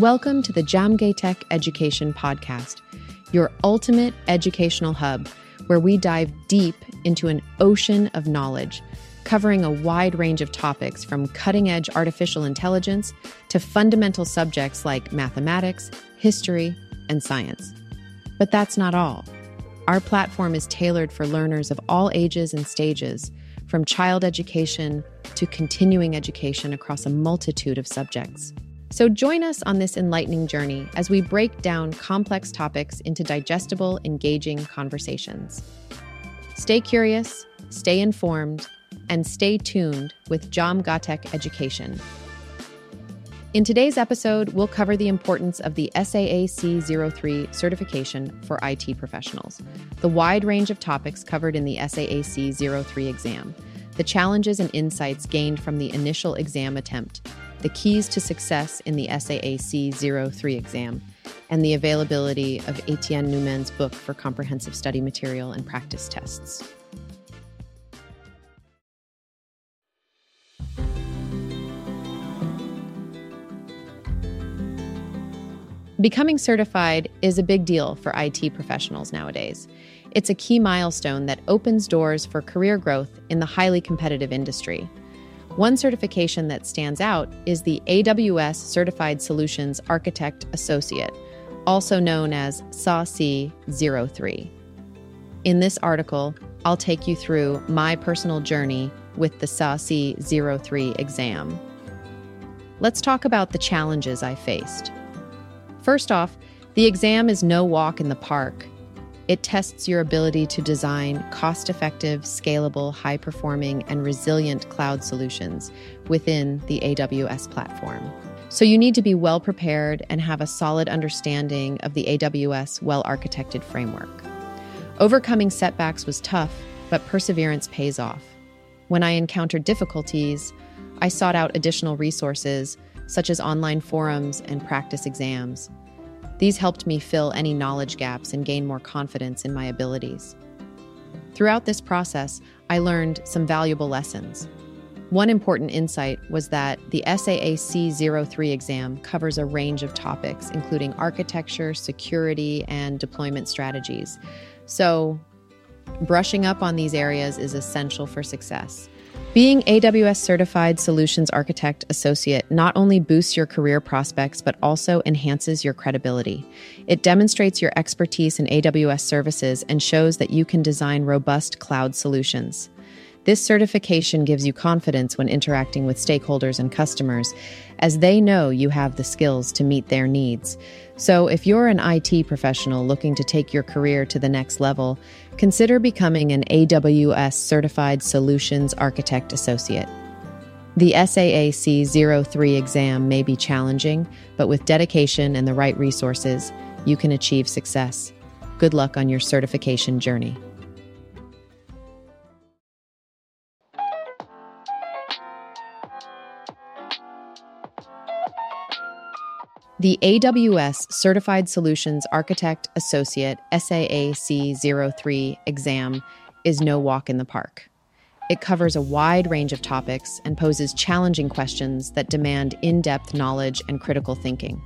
Welcome to the Djamgatech Education Podcast, your ultimate educational hub, where we dive deep into an ocean of knowledge, covering a wide range of topics from cutting edge artificial intelligence to fundamental subjects like mathematics, history, and science. But that's not all. Our platform is tailored for learners of all ages and stages, from child education to continuing education across a multitude of subjects. So join us on this enlightening journey as we break down complex topics into digestible, engaging conversations. Stay curious, stay informed, and stay tuned with Djamgatech Education. In today's episode, we'll cover the importance of the SAA-C03 certification for IT professionals, the wide range of topics covered in the SAA-C03 exam, the challenges and insights gained from the initial exam attempt, the keys to success in the SAA-C03 exam, and the availability of Etienne Noumen's book for comprehensive study material and practice tests. Becoming certified is a big deal for IT professionals nowadays. It's a key milestone that opens doors for career growth in the highly competitive industry. One certification that stands out is the AWS Certified Solutions Architect Associate, also known as SAAC 03. In this article, I'll take you through my personal journey with the SAA-C03 exam. Let's talk about the challenges I faced. First off, the exam is no walk in the park. It tests your ability to design cost effective, scalable, high performing, and resilient cloud solutions within the AWS platform. So you need to be well prepared and have a solid understanding of the AWS well architected framework. Overcoming setbacks was tough, but perseverance pays off. When I encountered difficulties, I sought out additional resources such as online forums and practice exams. These helped me fill any knowledge gaps and gain more confidence in my abilities. Throughout this process, I learned some valuable lessons. One important insight was that the SAA-C03 exam covers a range of topics, including architecture, security, and deployment strategies. So, brushing up on these areas is essential for success. Being AWS Certified Solutions Architect Associate not only boosts your career prospects, but also enhances your credibility. It demonstrates your expertise in AWS services and shows that you can design robust cloud solutions. This certification gives you confidence when interacting with stakeholders and customers, as they know you have the skills to meet their needs. So, if you're an IT professional looking to take your career to the next level, consider becoming an AWS Certified Solutions Architect Associate. The SAA-C03 exam may be challenging, but with dedication and the right resources, you can achieve success. Good luck on your certification journey. The AWS Certified Solutions Architect Associate SAA-C03 exam is no walk in the park. It covers a wide range of topics and poses challenging questions that demand in depth knowledge and critical thinking.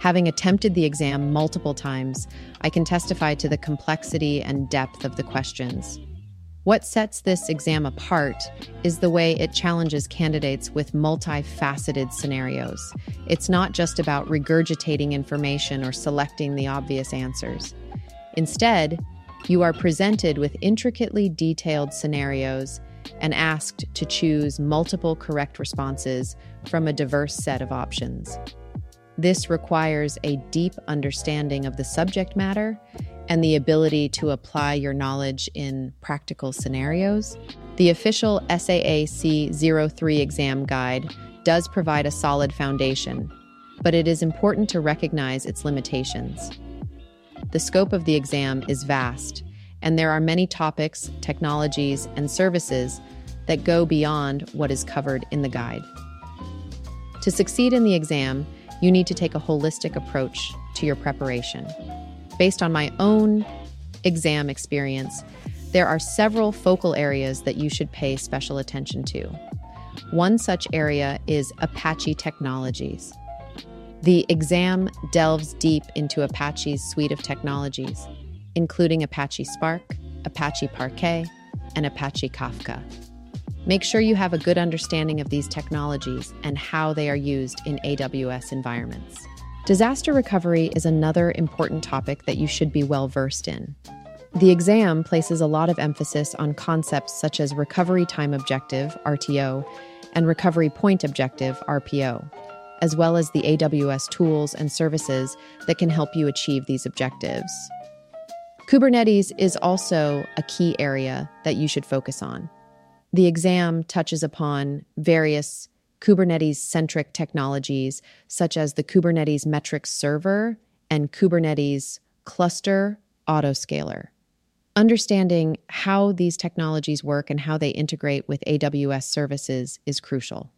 Having attempted the exam multiple times, I can testify to the complexity and depth of the questions. What sets this exam apart is the way it challenges candidates with multifaceted scenarios. It's not just about regurgitating information or selecting the obvious answers. Instead, you are presented with intricately detailed scenarios and asked to choose multiple correct responses from a diverse set of options. This requires a deep understanding of the subject matter and the ability to apply your knowledge in practical scenarios. The official SAAC 03 exam guide does provide a solid foundation, but it is important to recognize its limitations. The scope of the exam is vast, and there are many topics, technologies, and services that go beyond what is covered in the guide. To succeed in the exam, you need to take a holistic approach to your preparation based on my own exam experience, there are several focal areas that you should pay special attention to. One such area is Apache Technologies. The exam delves deep into Apache's suite of technologies, including Apache Spark, Apache Parquet, and Apache Kafka. Make sure you have a good understanding of these technologies and how they are used in AWS environments. Disaster recovery is another important topic that you should be well versed in. The exam places a lot of emphasis on concepts such as recovery time objective, RTO, and recovery point objective, RPO, as well as the AWS tools and services that can help you achieve these objectives. Kubernetes is also a key area that you should focus on. The exam touches upon various Kubernetes centric technologies, such as the Kubernetes metrics server and Kubernetes cluster autoscaler. Understanding how these technologies work and how they integrate with AWS services is crucial.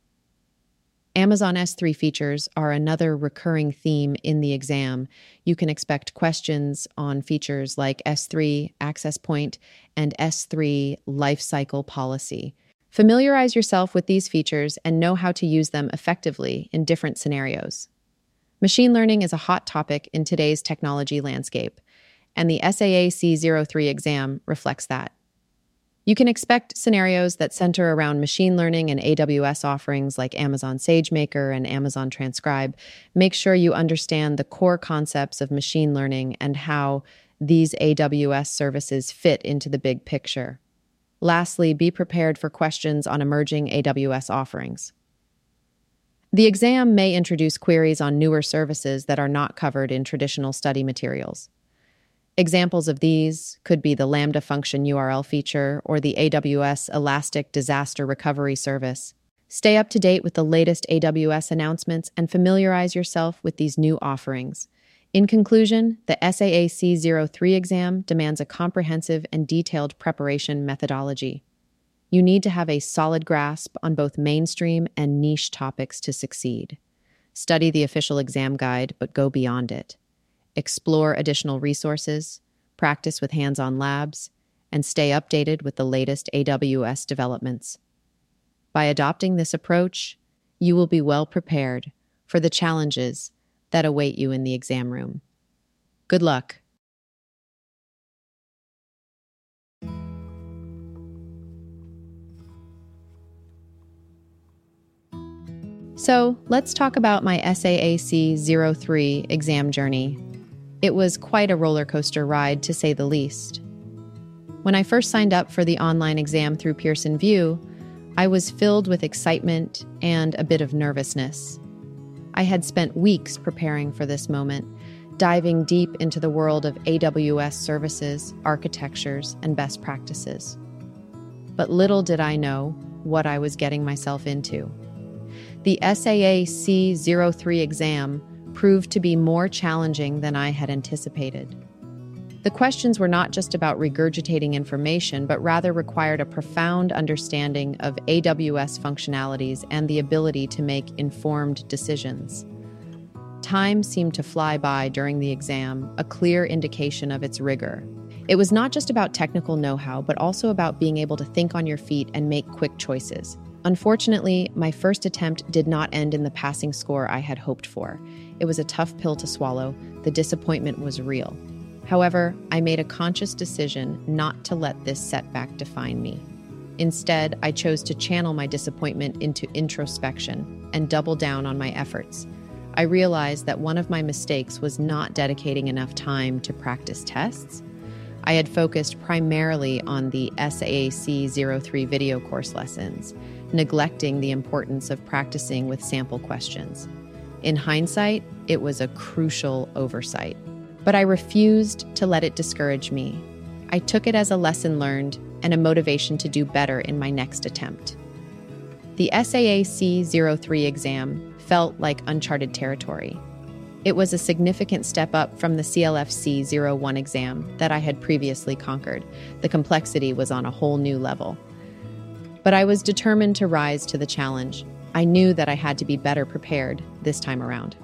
Amazon S3 features are another recurring theme in the exam. You can expect questions on features like S3 access point and S3 lifecycle policy. Familiarize yourself with these features and know how to use them effectively in different scenarios. Machine learning is a hot topic in today's technology landscape, and the SAA-C03 exam reflects that. You can expect scenarios that center around machine learning and AWS offerings like Amazon SageMaker and Amazon Transcribe. Make sure you understand the core concepts of machine learning and how these AWS services fit into the big picture. Lastly, be prepared for questions on emerging AWS offerings. The exam may introduce queries on newer services that are not covered in traditional study materials. Examples of these could be the Lambda function URL feature or the AWS Elastic Disaster Recovery Service. Stay up to date with the latest AWS announcements and familiarize yourself with these new offerings. In conclusion, the SAA-C03 exam demands a comprehensive and detailed preparation methodology. You need to have a solid grasp on both mainstream and niche topics to succeed. Study the official exam guide, but go beyond it explore additional resources, practice with hands on labs, and stay updated with the latest AWS developments. By adopting this approach, you will be well prepared for the challenges that await you in the exam room. Good luck. So, let's talk about my SAA-C03 exam journey it was quite a roller coaster ride, to say the least. When I first signed up for the online exam through Pearson VUE, I was filled with excitement and a bit of nervousness. I had spent weeks preparing for this moment, diving deep into the world of AWS services, architectures, and best practices. But little did I know what I was getting myself into. The SAA-C03 exam proved to be more challenging than I had anticipated. The questions were not just about regurgitating information, but rather required a profound understanding of AWS functionalities and the ability to make informed decisions. Time seemed to fly by during the exam, a clear indication of its rigor. It was not just about technical know how, but also about being able to think on your feet and make quick choices. Unfortunately, my first attempt did not end in the passing score I had hoped for. It was a tough pill to swallow. The disappointment was real. However, I made a conscious decision not to let this setback define me. Instead, I chose to channel my disappointment into introspection and double down on my efforts. I realized that one of my mistakes was not dedicating enough time to practice tests. I had focused primarily on the SAA-C03 video course lessons neglecting the importance of practicing with sample questions. In hindsight, it was a crucial oversight. But I refused to let it discourage me. I took it as a lesson learned and a motivation to do better in my next attempt. The SAA-C03 exam felt like uncharted territory. It was a significant step up from the CLF-C01 exam that I had previously conquered. The complexity was on a whole new level. But I was determined to rise to the challenge. I knew that I had to be better prepared this time around.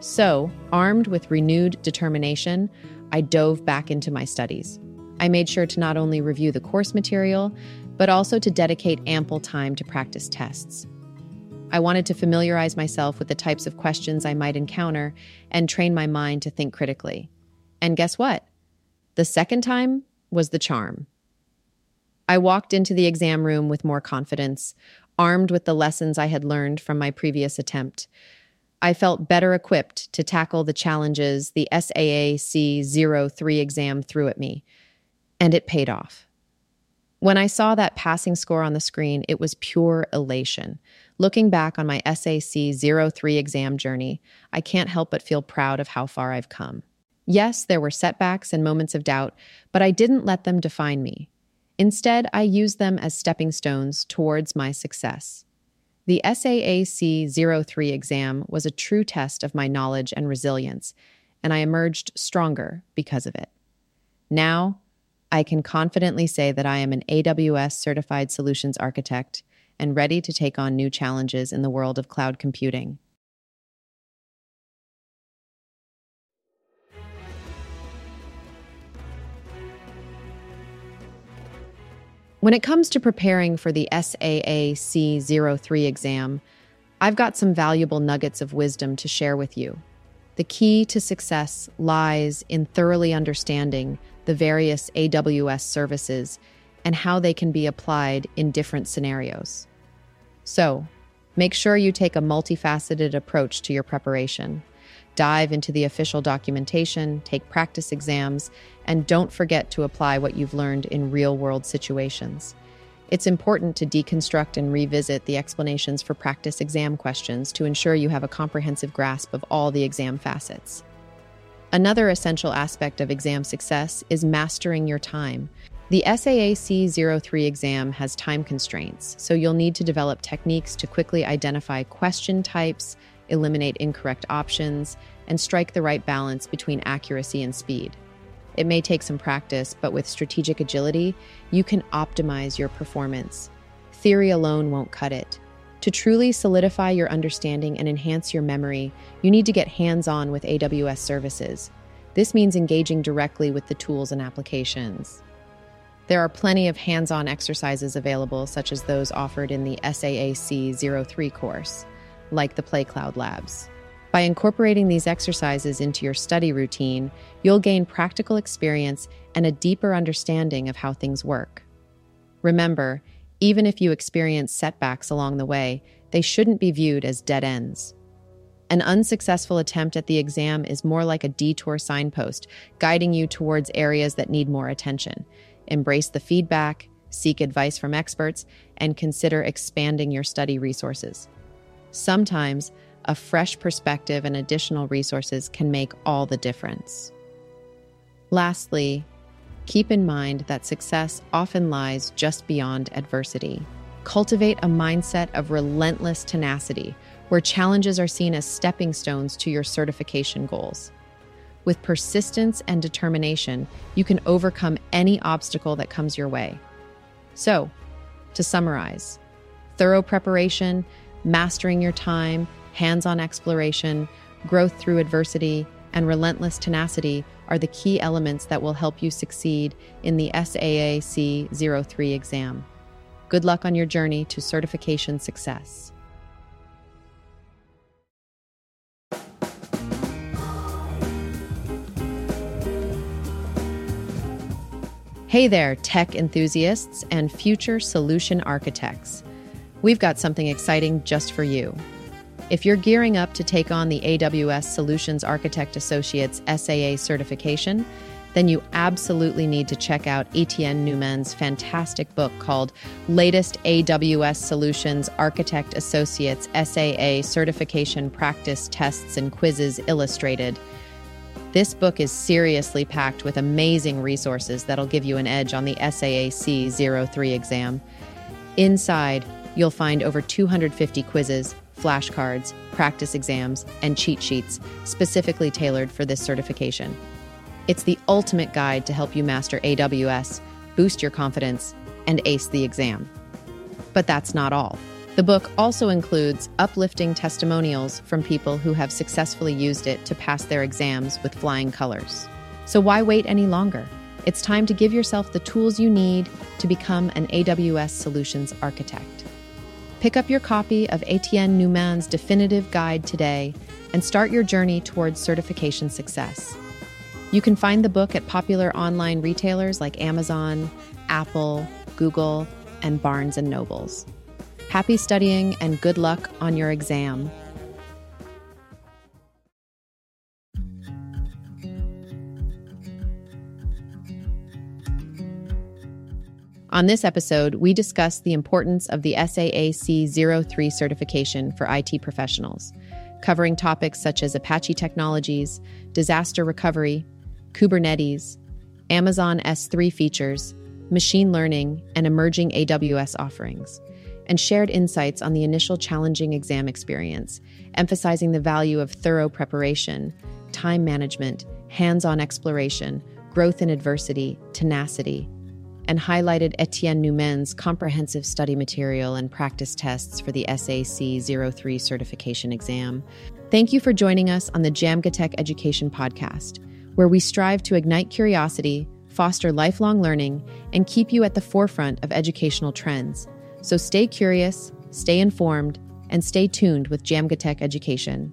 So, armed with renewed determination, I dove back into my studies. I made sure to not only review the course material, but also to dedicate ample time to practice tests. I wanted to familiarize myself with the types of questions I might encounter and train my mind to think critically. And guess what? The second time was the charm. I walked into the exam room with more confidence, armed with the lessons I had learned from my previous attempt. I felt better equipped to tackle the challenges the SAA-C03 exam threw at me, and it paid off. When I saw that passing score on the screen, it was pure elation. Looking back on my SAC 03 exam journey, I can't help but feel proud of how far I've come. Yes, there were setbacks and moments of doubt, but I didn't let them define me. Instead, I used them as stepping stones towards my success. The SAA-C03 exam was a true test of my knowledge and resilience, and I emerged stronger because of it. Now, I can confidently say that I am an AWS certified solutions architect and ready to take on new challenges in the world of cloud computing. When it comes to preparing for the SAA-C03 exam, I've got some valuable nuggets of wisdom to share with you. The key to success lies in thoroughly understanding the various AWS services and how they can be applied in different scenarios. So, make sure you take a multifaceted approach to your preparation. Dive into the official documentation, take practice exams, and don't forget to apply what you've learned in real world situations. It's important to deconstruct and revisit the explanations for practice exam questions to ensure you have a comprehensive grasp of all the exam facets. Another essential aspect of exam success is mastering your time. The SAA-C03 exam has time constraints, so you'll need to develop techniques to quickly identify question types, eliminate incorrect options, and strike the right balance between accuracy and speed. It may take some practice, but with strategic agility, you can optimize your performance. Theory alone won't cut it. To truly solidify your understanding and enhance your memory, you need to get hands on with AWS services. This means engaging directly with the tools and applications. There are plenty of hands on exercises available, such as those offered in the SAA-C03 course, like the PlayCloud Labs. By incorporating these exercises into your study routine, you'll gain practical experience and a deeper understanding of how things work. Remember, even if you experience setbacks along the way, they shouldn't be viewed as dead ends. An unsuccessful attempt at the exam is more like a detour signpost, guiding you towards areas that need more attention. Embrace the feedback, seek advice from experts, and consider expanding your study resources. Sometimes, a fresh perspective and additional resources can make all the difference. Lastly, keep in mind that success often lies just beyond adversity. Cultivate a mindset of relentless tenacity, where challenges are seen as stepping stones to your certification goals. With persistence and determination, you can overcome any obstacle that comes your way. So, to summarize, thorough preparation, mastering your time, hands on exploration, growth through adversity, and relentless tenacity are the key elements that will help you succeed in the SAA-C03 exam. Good luck on your journey to certification success. Hey there, tech enthusiasts and future solution architects. We've got something exciting just for you. If you're gearing up to take on the AWS Solutions Architect Associates SAA certification, then you absolutely need to check out Etienne Noumen's fantastic book called Latest AWS Solutions Architect Associates SAA Certification Practice Tests and Quizzes Illustrated. This book is seriously packed with amazing resources that'll give you an edge on the SAA-C03 exam. Inside, you'll find over 250 quizzes, flashcards, practice exams, and cheat sheets specifically tailored for this certification. It's the ultimate guide to help you master AWS, boost your confidence, and ace the exam. But that's not all. The book also includes uplifting testimonials from people who have successfully used it to pass their exams with flying colors. So why wait any longer? It's time to give yourself the tools you need to become an AWS solutions architect. Pick up your copy of Etienne Noumen's definitive guide today and start your journey towards certification success. You can find the book at popular online retailers like Amazon, Apple, Google, and Barnes and Nobles. Happy studying and good luck on your exam. On this episode, we discuss the importance of the SAA-C03 certification for IT professionals, covering topics such as Apache technologies, disaster recovery, Kubernetes, Amazon S3 features, machine learning, and emerging AWS offerings, and shared insights on the initial challenging exam experience, emphasizing the value of thorough preparation, time management, hands on exploration, growth in adversity, tenacity, and highlighted Etienne Noumen's comprehensive study material and practice tests for the SAA-C03 certification exam. Thank you for joining us on the Djamgatech Education Podcast, where we strive to ignite curiosity, foster lifelong learning, and keep you at the forefront of educational trends. So stay curious, stay informed, and stay tuned with Djamgatech Education.